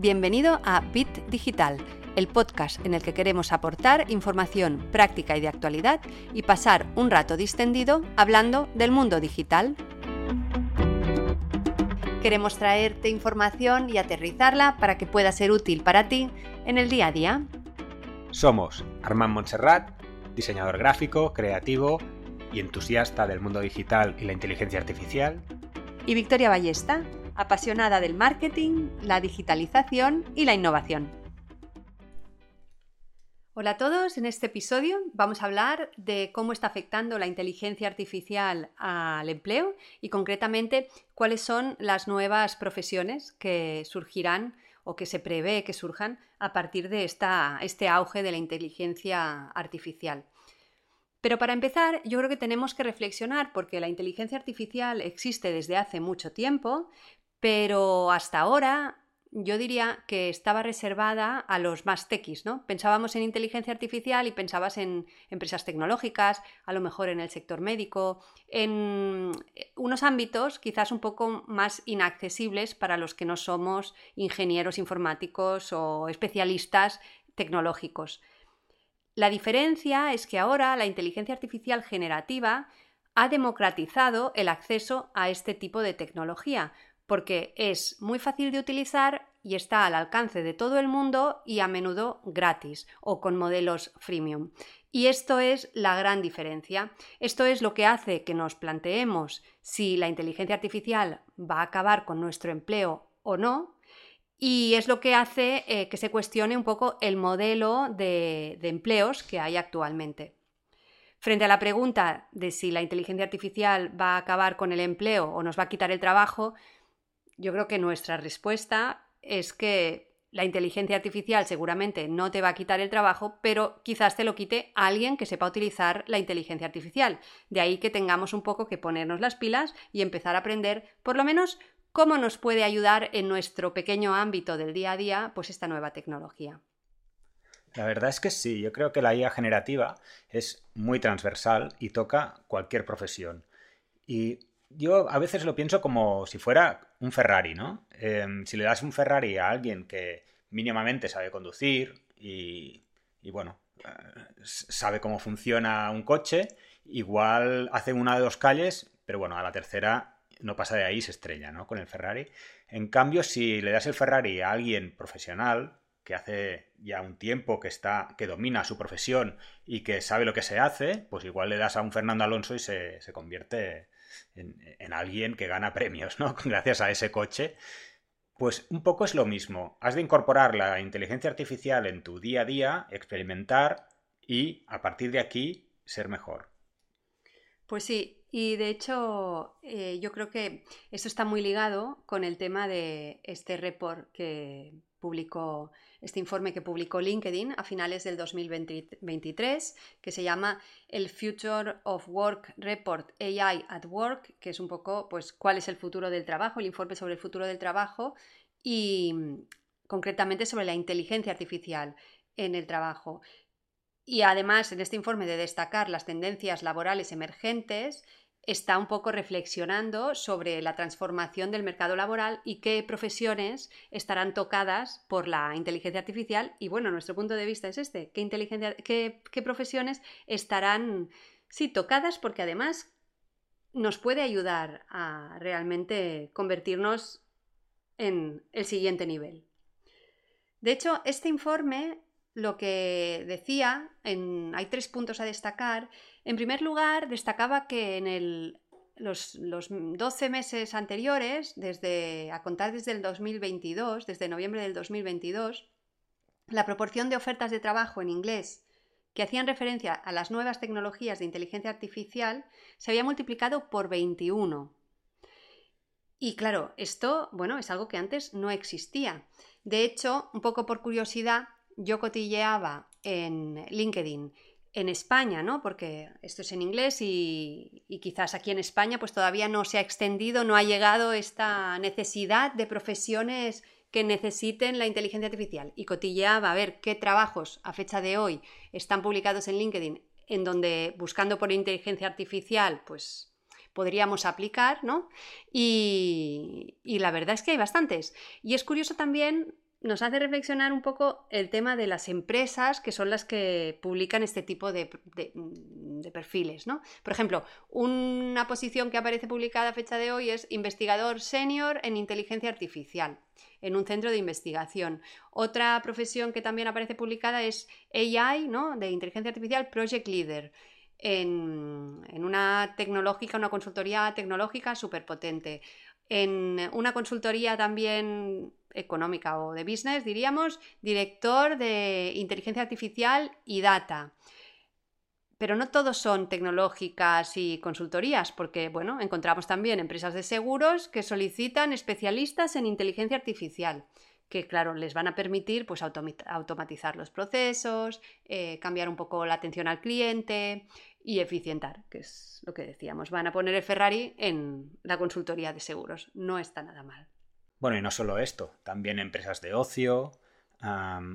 Bienvenido a Bit Digital, el podcast en el que queremos aportar información práctica y de actualidad y pasar un rato distendido hablando del mundo digital. Queremos traerte información y aterrizarla para que pueda ser útil para ti en el día a día. Somos Armand Montserrat, diseñador gráfico, creativo y entusiasta del mundo digital y la inteligencia artificial. Y Victoria Ballesta, apasionada del marketing, la digitalización y la innovación. Hola a todos, en este episodio vamos a hablar de cómo está afectando la inteligencia artificial al empleo y concretamente cuáles son las nuevas profesiones que surgirán o que se prevé que surjan a partir de esta, este auge de la inteligencia artificial. Pero para empezar, yo creo que tenemos que reflexionar porque la inteligencia artificial existe desde hace mucho tiempo, pero hasta ahora yo diría que estaba reservada a los más tequis, ¿no? Pensábamos en inteligencia artificial y pensabas en empresas tecnológicas, a lo mejor en el sector médico, en unos ámbitos quizás un poco más inaccesibles para los que no somos ingenieros informáticos o especialistas tecnológicos. La diferencia es que ahora la inteligencia artificial generativa ha democratizado el acceso a este tipo de tecnología, porque es muy fácil de utilizar y está al alcance de todo el mundo y a menudo gratis o con modelos freemium. Y esto es la gran diferencia. Esto es lo que hace que nos planteemos si la inteligencia artificial va a acabar con nuestro empleo o no. Y es lo que hace eh, que se cuestione un poco el modelo de empleos que hay actualmente. Frente a la pregunta de si la inteligencia artificial va a acabar con el empleo o nos va a quitar el trabajo, yo creo que nuestra respuesta es que la inteligencia artificial seguramente no te va a quitar el trabajo, pero quizás te lo quite alguien que sepa utilizar la inteligencia artificial. De ahí que tengamos un poco que ponernos las pilas y empezar a aprender, por lo menos, cómo nos puede ayudar en nuestro pequeño ámbito del día a día, pues esta nueva tecnología. La verdad es que sí, yo creo que la IA generativa es muy transversal y toca cualquier profesión. Y yo a veces lo pienso como si fuera un Ferrari, ¿no? Em, si le das un Ferrari a alguien que mínimamente sabe conducir y, bueno, eh, sabe cómo funciona un coche, igual hace una de dos calles, pero bueno, a la tercera no pasa de ahí y se estrella, ¿no? Con el Ferrari. En cambio, si le das el Ferrari a alguien profesional, que hace ya un tiempo que está, que domina su profesión y que sabe lo que se hace, pues igual le das a un Fernando Alonso y se, se convierte en, alguien que gana premios, ¿no? Gracias a ese coche. Pues un poco es lo mismo. Has de incorporar la inteligencia artificial en tu día a día, experimentar y a partir de aquí ser mejor. Pues sí, y de hecho eh, yo creo que esto está muy ligado con el tema de este report que publicó este informe que publicó LinkedIn a finales del 2023, que se llama el Future of Work Report AI at Work, que es un poco pues cuál es el futuro del trabajo, el informe sobre el futuro del trabajo y concretamente sobre la inteligencia artificial en el trabajo. Y además, en este informe de destacar las tendencias laborales emergentes, está un poco reflexionando sobre la transformación del mercado laboral y qué profesiones estarán tocadas por la inteligencia artificial. Y bueno, nuestro punto de vista es este, qué, qué, profesiones estarán, sí, tocadas porque además nos puede ayudar a realmente convertirnos en el siguiente nivel. De hecho, este informe lo que decía, hay tres puntos a destacar. En primer lugar, destacaba que en los, 12 meses anteriores, desde, a contar desde el 2022, desde noviembre del 2022, la proporción de ofertas de trabajo en inglés que hacían referencia a las nuevas tecnologías de inteligencia artificial se había multiplicado por 21. Y claro, esto, bueno, es algo que antes no existía. De hecho, un poco por curiosidad, yo cotilleaba en LinkedIn en España, ¿no? Porque esto es en inglés y, quizás aquí en España pues todavía no se ha extendido, no ha llegado esta necesidad de profesiones que necesiten la inteligencia artificial. Y cotilleaba a ver qué trabajos a fecha de hoy están publicados en LinkedIn en donde buscando por inteligencia artificial pues podríamos aplicar, ¿no? Y, y la verdad es que hay bastantes. Y es curioso también nos hace reflexionar un poco el tema de las empresas que son las que publican este tipo de, perfiles. ¿no? Por ejemplo, una posición que aparece publicada a fecha de hoy es investigador senior en inteligencia artificial en un centro de investigación. Otra profesión que también aparece publicada es AI, ¿no? de inteligencia artificial, Project Leader. En, una tecnológica, una consultoría tecnológica súper potente en una consultoría también económica o de business, diríamos, director de inteligencia artificial y data. Pero no todos son tecnológicas y consultorías, porque bueno, encontramos también empresas de seguros que solicitan especialistas en inteligencia artificial, que claro, les van a permitir pues, automatizar los procesos, eh, cambiar un poco la atención al cliente y eficientar, que es lo que decíamos. Van a poner el Ferrari en la consultoría de seguros. No está nada mal. Bueno, y no solo esto, también empresas de ocio,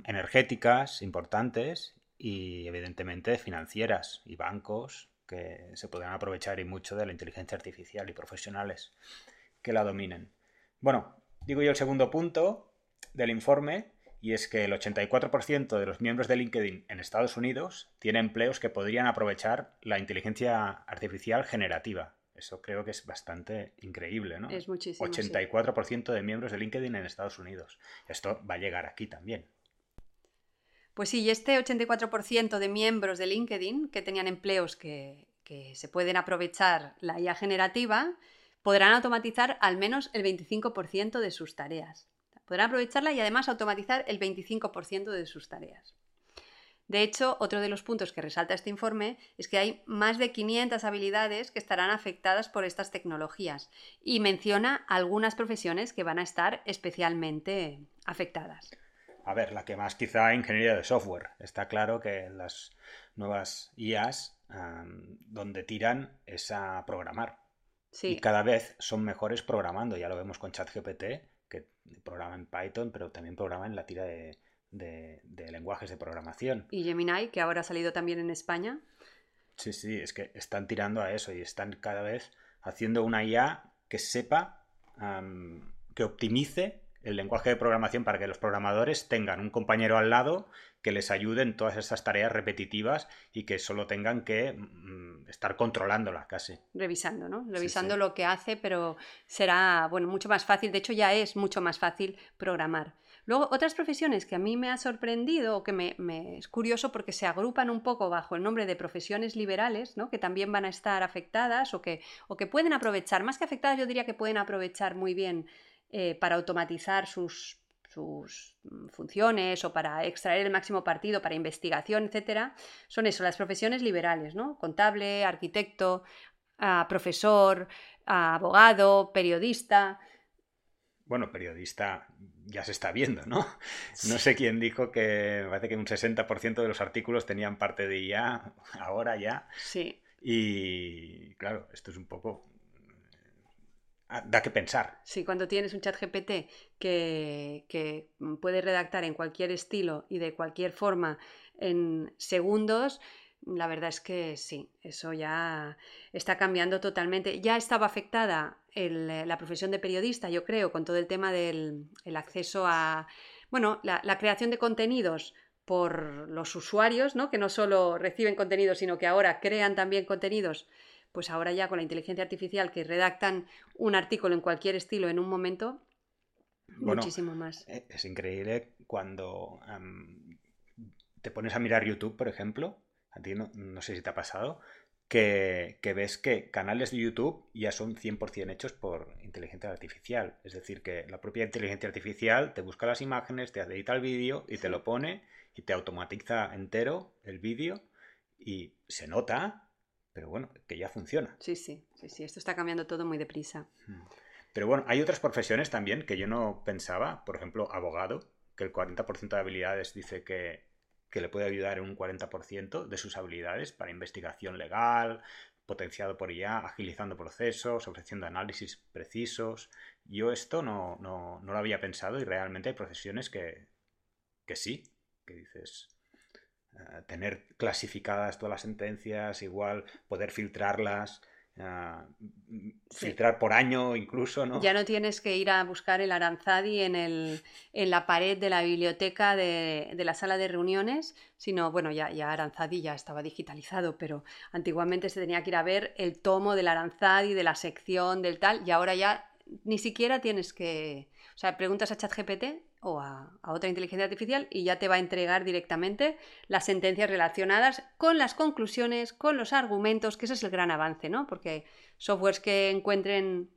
energéticas importantes y evidentemente financieras y bancos que se podrán aprovechar y mucho de la inteligencia artificial y profesionales que la dominen. Bueno, digo yo el segundo punto del informe y es que el 84% de los miembros de LinkedIn en Estados Unidos tiene empleos que podrían aprovechar la inteligencia artificial generativa. Eso creo que es bastante increíble, ¿no? Es muchísimo. 84% de miembros de LinkedIn en Estados Unidos. Esto va a llegar aquí también. Pues sí, y este 84% de miembros de LinkedIn que tenían empleos que, que se pueden aprovechar la IA generativa, podrán automatizar al menos el 25% de sus tareas. Podrán aprovecharla y además automatizar el 25% de sus tareas. De hecho, otro de los puntos que resalta este informe es que hay más de 500 habilidades que estarán afectadas por estas tecnologías y menciona algunas profesiones que van a estar especialmente afectadas. A ver, la que más quizá ingeniería de software. Está claro que las nuevas IAs donde tiran es a programar. Sí. Y cada vez son mejores programando. Ya lo vemos con ChatGPT, programa en Python, pero también programa en la tira de, de, lenguajes de programación. Y Gemini, que ahora ha salido también en España. Sí, sí, es que están tirando a eso y están cada vez haciendo una IA que sepa, que optimice el lenguaje de programación para que los programadores tengan un compañero al lado que les ayude en todas estas tareas repetitivas y que solo tengan que mm, estar controlándola casi. Revisando, ¿no? Revisando lo que hace, pero será, bueno, mucho más fácil, de hecho ya es mucho más fácil programar. Luego, otras profesiones que a mí me ha sorprendido o que me, es curioso porque se agrupan un poco bajo el nombre de profesiones liberales, ¿no? que también van a estar afectadas o que, o que pueden aprovechar, más que afectadas, yo diría que pueden aprovechar muy bien eh, para automatizar sus, sus mm, funciones o para extraer el máximo partido para investigación, etcétera, son eso, las profesiones liberales, ¿no? Contable, arquitecto, ah, profesor, ah, abogado, periodista. Bueno, periodista ya se está viendo, ¿no? No sé quién dijo que me parece que un 60% de los artículos tenían parte de IA, ahora ya. Sí. Y claro, esto es un poco... Ah, da que pensar. Sí, cuando tienes un chat GPT que, que puede redactar en cualquier estilo y de cualquier forma en segundos, la verdad es que sí, eso ya está cambiando totalmente. Ya estaba afectada la profesión de periodista, yo creo, con todo el tema del acceso a, bueno, la, creación de contenidos por los usuarios, ¿no? que no solo reciben contenidos, sino que ahora crean también contenidos, pues ahora ya con la inteligencia artificial que redactan un artículo en cualquier estilo en un momento, muchísimo más. Eh, es increíble cuando te pones a mirar YouTube, por ejemplo, a ti no, sé si te ha pasado, que, ves que canales de YouTube ya son 100% hechos por inteligencia artificial. Es decir, que la propia inteligencia artificial te busca las imágenes, te edita el vídeo y te lo pone y te automatiza entero el vídeo y se nota, pero bueno, que ya funciona. Sí, sí, sí, sí, esto está cambiando todo muy deprisa. Hmm. Pero bueno, hay otras profesiones también que yo no pensaba, por ejemplo, abogado, que el 40% de habilidades dice que que le puede ayudar en un 40% de sus habilidades para investigación legal, potenciado por IA, agilizando procesos, ofreciendo análisis precisos. Yo esto no, lo había pensado y realmente hay profesiones que, que sí, que dices, eh, tener clasificadas todas las sentencias, igual poder filtrarlas ah, filtrar por año incluso, ¿no? Ya no tienes que ir a buscar el Aranzadi en, el, en la pared de la biblioteca de, de, la sala de reuniones, sino, bueno, ya, ya Aranzadi ya estaba digitalizado, pero antiguamente se tenía que ir a ver el tomo del Aranzadi, de la sección, del tal, y ahora ya ni siquiera tienes que... O sea, preguntas a ChatGPT o a, otra inteligencia artificial y ya te va a entregar directamente las sentencias relacionadas con las conclusiones, con los argumentos, que ese es el gran avance, ¿no? Porque softwares que encuentren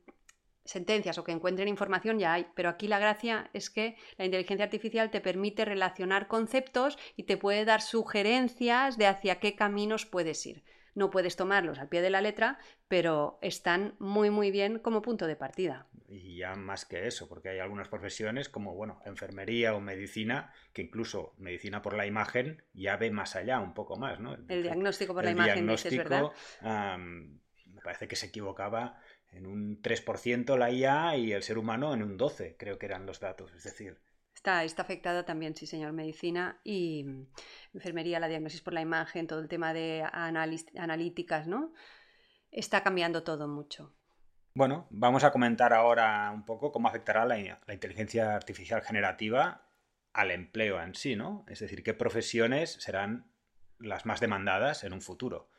sentencias o que encuentren información ya hay, pero aquí la gracia es que la inteligencia artificial te permite relacionar conceptos y te puede dar sugerencias de hacia qué caminos puedes ir. No puedes tomarlos al pie de la letra, pero están muy muy bien como punto de partida. Y ya más que eso, porque hay algunas profesiones como, bueno, enfermería o medicina, que incluso medicina por la imagen ya ve más allá, un poco más, ¿no? El diagnóstico por la imagen, dices, ¿verdad? me parece que se equivocaba en un 3% la IA y el ser humano en un 12%, creo que eran los datos. Es decir, Está, está afectada también, sí, señor, medicina y mm, enfermería, la diagnosis por la imagen, todo el tema de analíticas, ¿no? Está cambiando todo mucho. Bueno, vamos a comentar ahora un poco cómo afectará la, la inteligencia artificial generativa al empleo en sí, ¿no? Es decir, qué profesiones serán las más demandadas en un futuro.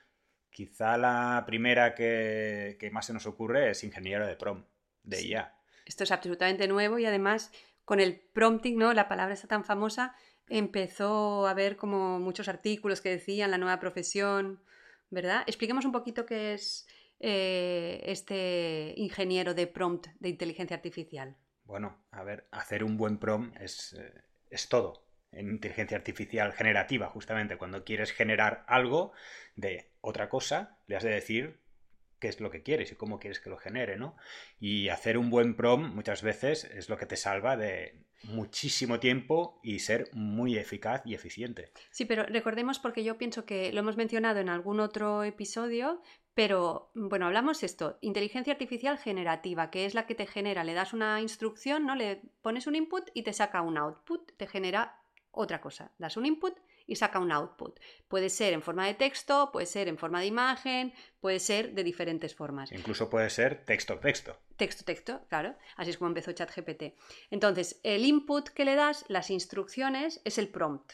Quizá la primera que, que, más se nos ocurre es ingeniero de prom, de IA. Esto es absolutamente nuevo y además con el prompting, ¿no? La palabra está tan famosa, empezó a haber como muchos artículos que decían la nueva profesión, ¿verdad? Expliquemos un poquito qué es eh, este ingeniero de prompt de inteligencia artificial. Bueno, a ver, hacer un buen prompt es, eh, es todo en inteligencia artificial generativa, justamente cuando quieres generar algo de otra cosa, le has de decir qué es lo que quieres y cómo quieres que lo genere, ¿no? Y hacer un buen prom muchas veces es lo que te salva de muchísimo tiempo y ser muy eficaz y eficiente. Sí, pero recordemos porque yo pienso que lo hemos mencionado en algún otro episodio, pero bueno, hablamos esto, inteligencia artificial generativa, que es la que te genera, le das una instrucción, ¿no? Le pones un input y te saca un output, te genera otra cosa. Das un input y saca un output. Puede ser en forma de texto, puede ser en forma de imagen, puede ser de diferentes formas. Incluso puede ser texto-texto. Texto-texto, claro. Así es como empezó ChatGPT. Entonces, el input que le das, las instrucciones, es el prompt.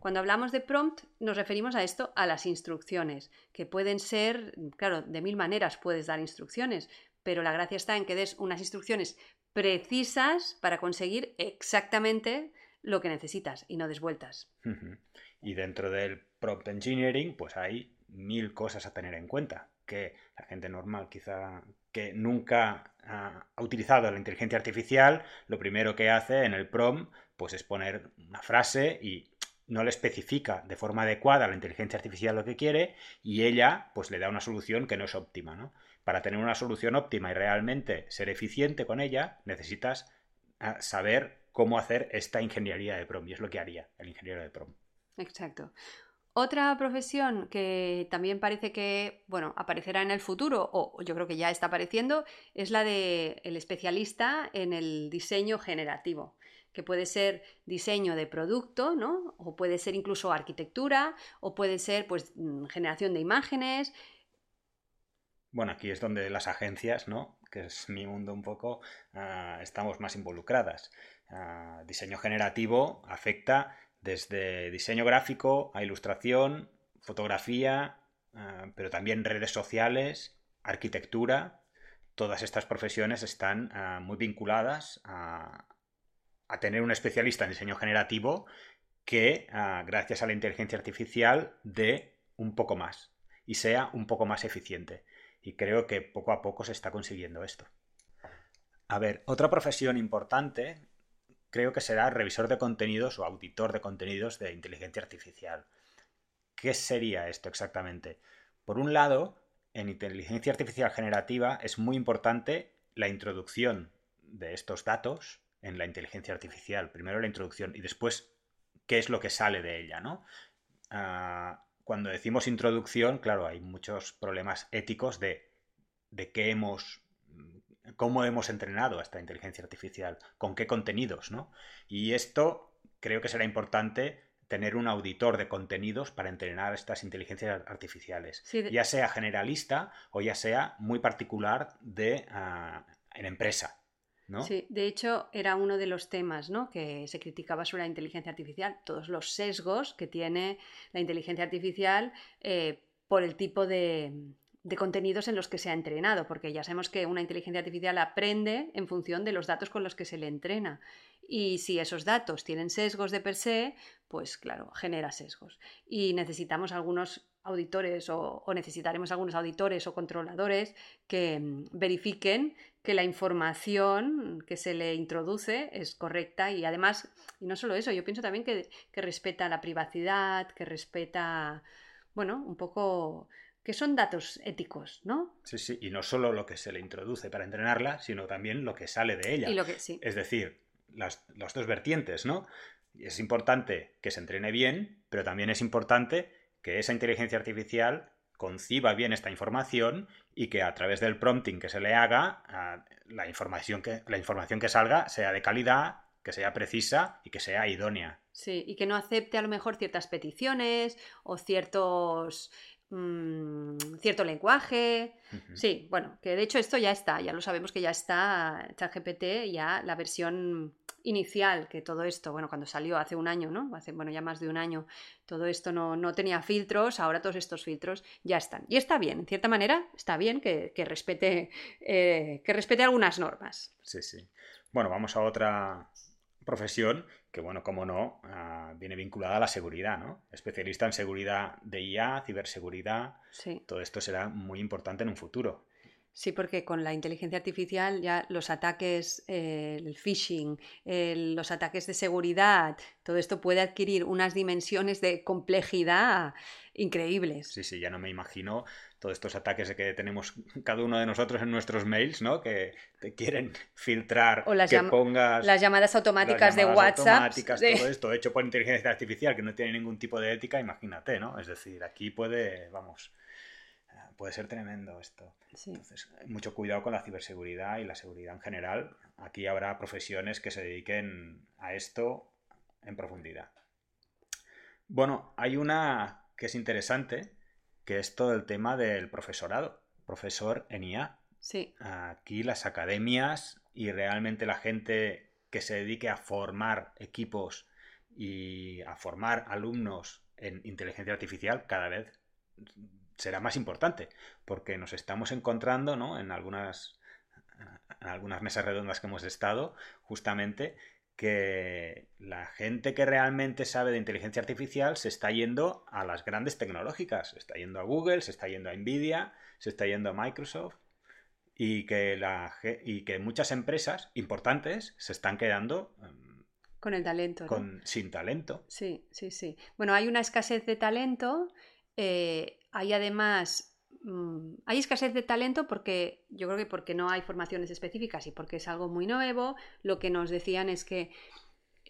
Cuando hablamos de prompt, nos referimos a esto, a las instrucciones, que pueden ser, claro, de mil maneras puedes dar instrucciones, pero la gracia está en que des unas instrucciones precisas para conseguir exactamente lo que necesitas y no des vueltas. Y dentro del prompt engineering, pues hay mil cosas a tener en cuenta, que la gente normal quizá que nunca ha, utilizado la inteligencia artificial, lo primero que hace en el prompt pues es poner una frase y no le especifica de forma adecuada a la inteligencia artificial lo que quiere y ella pues le da una solución que no es óptima, ¿no? Para tener una solución óptima y realmente ser eficiente con ella, necesitas ah, saber cómo hacer esta ingeniería de prom y es lo que haría el ingeniero de prom. Exacto. Otra profesión que también parece que, bueno, aparecerá en el futuro, o yo creo que ya está apareciendo, es la de el especialista en el diseño generativo, que puede ser diseño de producto, ¿no? O puede ser incluso arquitectura, o puede ser, pues, mm, generación de imágenes. Bueno, aquí es donde las agencias, ¿no? Que es mi mundo un poco, ah, estamos más involucradas. Ah, diseño generativo afecta desde diseño gráfico a ilustración, fotografía, ah, pero también redes sociales, arquitectura. Todas estas profesiones están ah, muy vinculadas a, tener un especialista en diseño generativo que, ah, gracias a la inteligencia artificial, dé un poco más y sea un poco más eficiente. Y creo que poco a poco se está consiguiendo esto. A ver, otra profesión importante creo que será revisor de contenidos o auditor de contenidos de inteligencia artificial. ¿Qué sería esto exactamente? Por un lado, en inteligencia artificial generativa es muy importante la introducción de estos datos en la inteligencia artificial. Primero la introducción y después qué es lo que sale de ella, ¿no? Ah, cuando decimos introducción, claro, hay muchos problemas éticos de, de qué hemos cómo hemos entrenado a esta inteligencia artificial, con qué contenidos, ¿no? Y esto creo que será importante tener un auditor de contenidos para entrenar estas inteligencias artificiales, ya sea generalista o ya sea muy particular de ah, en empresa. ¿No? Sí, de hecho era uno de los temas ¿no? que se criticaba sobre la inteligencia artificial, todos los sesgos que tiene la inteligencia artificial eh, por el tipo de, de contenidos en los que se ha entrenado, porque ya sabemos que una inteligencia artificial aprende en función de los datos con los que se le entrena. Y si esos datos tienen sesgos de per se, pues claro, genera sesgos. Y necesitamos algunos auditores o, necesitaremos algunos auditores o controladores que mm, verifiquen que la información que se le introduce es correcta y además, y no solo eso, yo pienso también que, que respeta la privacidad, que respeta, bueno, un poco que son datos éticos, ¿no? Sí, sí, y no solo lo que se le introduce para entrenarla, sino también lo que sale de ella. Y lo que, sí. Es decir, las, dos vertientes, ¿no? Es importante que se entrene bien, pero también es importante que esa inteligencia artificial conciba bien esta información y que a través del prompting que se le haga, la información que, la información que salga sea de calidad, que sea precisa y que sea idónea. Sí, y que no acepte a lo mejor ciertas peticiones o ciertos Mm, cierto lenguaje. Sí, bueno, que de hecho esto ya está, ya lo sabemos que ya está ChatGPT, ya la versión inicial, que todo esto, bueno, cuando salió hace un año, ¿no? Hace, bueno, ya más de un año, todo esto no, tenía filtros, ahora todos estos filtros ya están. Y está bien, en cierta manera, está bien que, respete, eh, que respete algunas normas. Sí, sí. Bueno, vamos a otra profesión que, bueno, como no, ah, viene vinculada a la seguridad, ¿no? Especialista en seguridad de IA, ciberseguridad. Sí. Todo esto será muy importante en un futuro. Sí, porque con la inteligencia artificial ya los ataques, eh, el phishing, los ataques de seguridad, todo esto puede adquirir unas dimensiones de complejidad increíbles. Sí, sí, ya no me imagino todos estos ataques que tenemos cada uno de nosotros en nuestros mails, ¿no? Que te quieren filtrar, o las que pongas... Las llamadas automáticas de WhatsApp. Automáticas, todo esto hecho por inteligencia artificial que no tiene ningún tipo de ética, imagínate, ¿no? Es decir, aquí puede, vamos puede ser tremendo esto. Entonces, mucho cuidado con la ciberseguridad y la seguridad en general. Aquí habrá profesiones que se dediquen a esto en profundidad. Bueno, hay una que es interesante, que es todo el tema del profesorado, profesor en IA. Sí. Aquí las academias y realmente la gente que se dedique a formar equipos y a formar alumnos en inteligencia artificial cada vez será más importante, porque nos estamos encontrando ¿no? en, algunas, en algunas mesas redondas que hemos estado, justamente que la gente que realmente sabe de inteligencia artificial se está yendo a las grandes tecnológicas, se está yendo a Google, se está yendo a Nvidia, se está yendo a Microsoft y que, la, y que muchas empresas importantes se están quedando em, con el talento. Con, Sin talento. Sí, sí, sí. Bueno, hay una escasez de talento eh, hay además mm, hay escasez de talento porque yo creo que porque no hay formaciones específicas y porque es algo muy nuevo. Lo que nos decían es que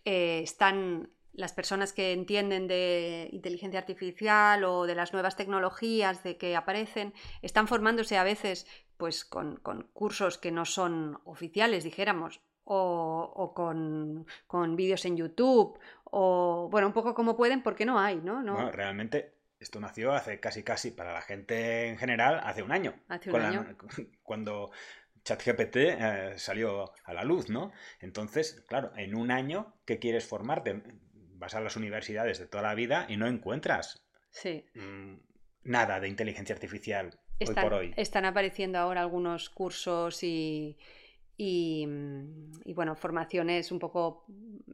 eh, están las personas que entienden de inteligencia artificial o de las nuevas tecnologías de que aparecen, están formándose a veces pues con, cursos que no son oficiales, dijéramos, o, con, con vídeos en YouTube, o bueno, un poco como pueden porque no hay, ¿no? no realmente esto nació hace casi casi, para la gente en general, hace un año. Hace un año. cuando ChatGPT eh, salió a la luz, ¿no? Entonces, claro, en un año, ¿qué quieres formarte? Vas a las universidades de toda la vida y no encuentras sí. Mm, nada de inteligencia artificial hoy por hoy. Están apareciendo ahora algunos cursos y, y, bueno, formaciones un poco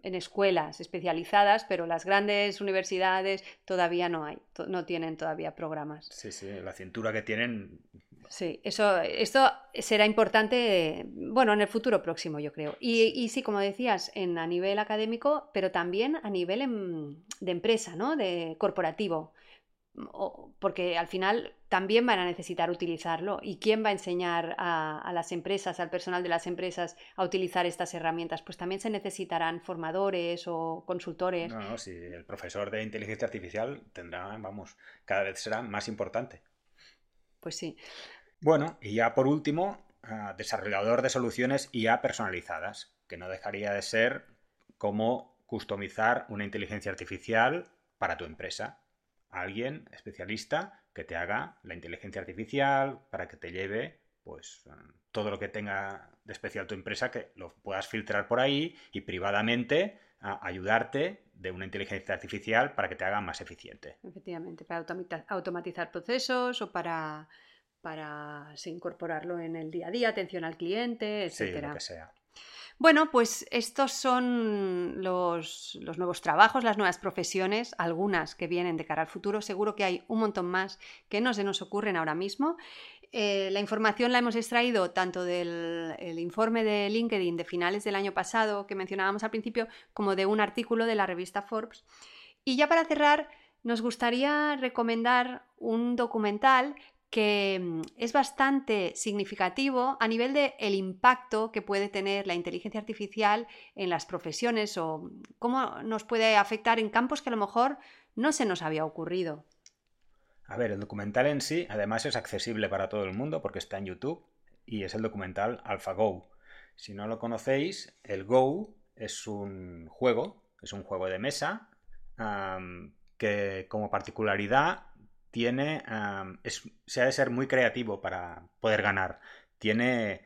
en escuelas especializadas, pero las grandes universidades todavía no hay, no tienen todavía programas. Sí, sí, la cintura que tienen. Sí, eso, esto será importante, bueno, en el futuro próximo, yo creo. Y, y sí, como decías, en, a nivel académico, pero también a nivel em, de empresa, ¿no? De corporativo porque al final también van a necesitar utilizarlo. ¿Y quién va a enseñar a, las empresas, al personal de las empresas, a utilizar estas herramientas? Pues también se necesitarán formadores o consultores. No, no, sí, el profesor de inteligencia artificial tendrá, vamos, cada vez será más importante. Pues sí. Bueno, y ya por último, desarrollador de soluciones IA personalizadas, que no dejaría de ser como customizar una inteligencia artificial para tu empresa. Alguien especialista que te haga la inteligencia artificial para que te lleve pues todo lo que tenga de especial tu empresa que lo puedas filtrar por ahí y privadamente ayudarte de una inteligencia artificial para que te haga más eficiente. Efectivamente, para automatizar procesos o para, para incorporarlo en el día a día, atención al cliente, etc. Sí, lo que sea. Bueno, pues estos son los, nuevos trabajos, las nuevas profesiones, algunas que vienen de cara al futuro. Seguro que hay un montón más que no se nos ocurren ahora mismo. Eh, la información la hemos extraído tanto del informe de LinkedIn de finales del año pasado que mencionábamos al principio, como de un artículo de la revista Forbes. Y ya para cerrar, nos gustaría recomendar un documental que mm, es bastante significativo a nivel de impacto que puede tener la inteligencia artificial en las profesiones o cómo nos puede afectar en campos que a lo mejor no se nos había ocurrido. A ver, el documental en sí, además es accesible para todo el mundo porque está en YouTube y es el documental AlphaGo. Si no lo conocéis, el Go es un juego, es un juego de mesa que como particularidad tiene, se ha de ser muy creativo para poder ganar. Tiene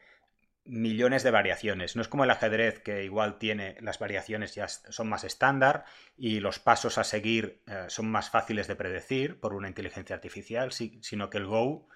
millones de variaciones. No es como el ajedrez que igual tiene las variaciones ya son más estándar y los pasos a seguir eh, son más fáciles de predecir por una inteligencia artificial, sino que el Go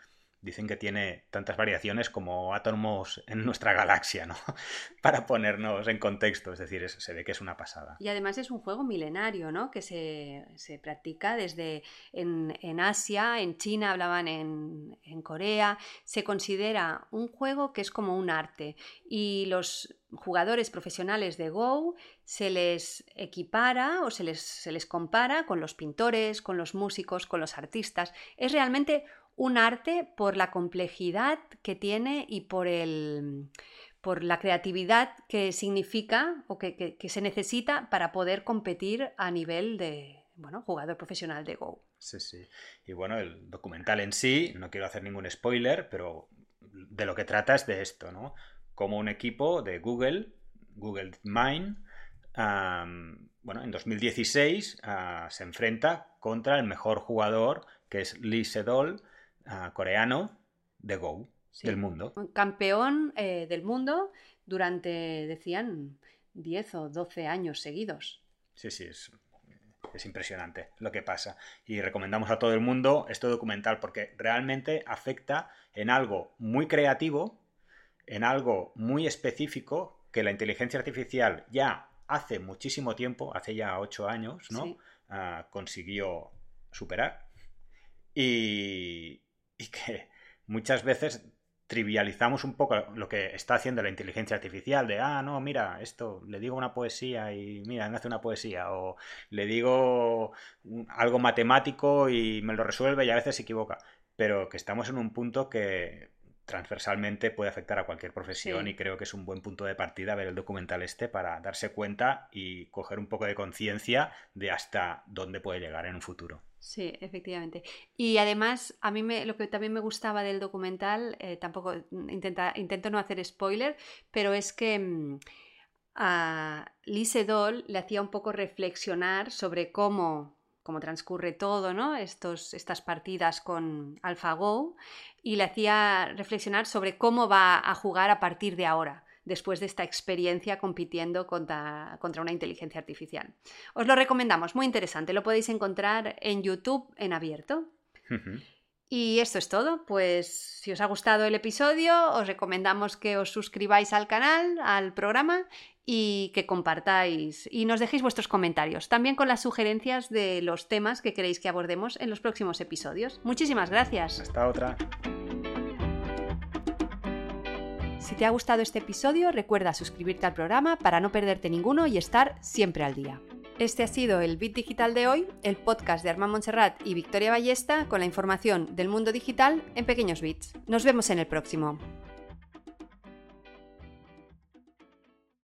Dicen que tiene tantas variaciones como átomos en nuestra galaxia, ¿no? Para ponernos en contexto, es decir, se ve que es una pasada. Y además es un juego milenario, ¿no? Que se, practica desde en, Asia, en China, hablaban en, en Corea. Se considera un juego que es como un arte y los jugadores profesionales de Go se les equipara o se les, se les compara con los pintores, con los músicos, con los artistas. Es realmente un arte por la complejidad que tiene y por el por la creatividad que significa o que, se necesita para poder competir a nivel de bueno, jugador profesional de Go. Sí, sí. Y bueno, el documental en sí, no quiero hacer ningún spoiler, pero de lo que trata es de esto, ¿no? Como un equipo de Google, Google Mind, bueno, en 2016 ah, se enfrenta contra el mejor jugador, que es Lee Sedol, coreano de Go del mundo. Campeón eh, del mundo durante, decían, 10 o 12 años seguidos. Sí, sí, es, es impresionante lo que pasa. Y recomendamos a todo el mundo este documental porque realmente afecta en algo muy creativo, en algo muy específico que la inteligencia artificial ya hace muchísimo tiempo, hace ya ocho años, ¿no? Ah, consiguió superar. Y, y que muchas veces trivializamos un poco lo que está haciendo la inteligencia artificial de, ah, no, mira, esto, le digo una poesía y mira, me hace una poesía, o le digo algo matemático y me lo resuelve y a veces se equivoca, pero que estamos en un punto que transversalmente puede afectar a cualquier profesión y creo que es un buen punto de partida ver el documental este para darse cuenta y coger un poco de conciencia de hasta dónde puede llegar en un futuro. Sí, efectivamente. Y además, a mí me, lo que también me gustaba del documental, eh, tampoco intenta, intento no hacer spoiler, pero es que mm, a Lise Doll le hacía un poco reflexionar sobre cómo, cómo transcurre todo, ¿no? Estos, estas partidas con AlphaGo, y le hacía reflexionar sobre cómo va a jugar a partir de ahora después de esta experiencia compitiendo contra, contra una inteligencia artificial. Os lo recomendamos, muy interesante, lo podéis encontrar en YouTube en abierto. Y esto es todo, pues si os ha gustado el episodio, os recomendamos que os suscribáis al canal, al programa y que compartáis y nos dejéis vuestros comentarios, también con las sugerencias de los temas que queréis que abordemos en los próximos episodios. Muchísimas gracias. Hasta otra. Si te ha gustado este episodio, recuerda suscribirte al programa para no perderte ninguno y estar siempre al día. Este ha sido el Bit Digital de hoy, el podcast de Armand Montserrat y Victoria Ballesta con la información del mundo digital en pequeños bits. Nos vemos en el próximo.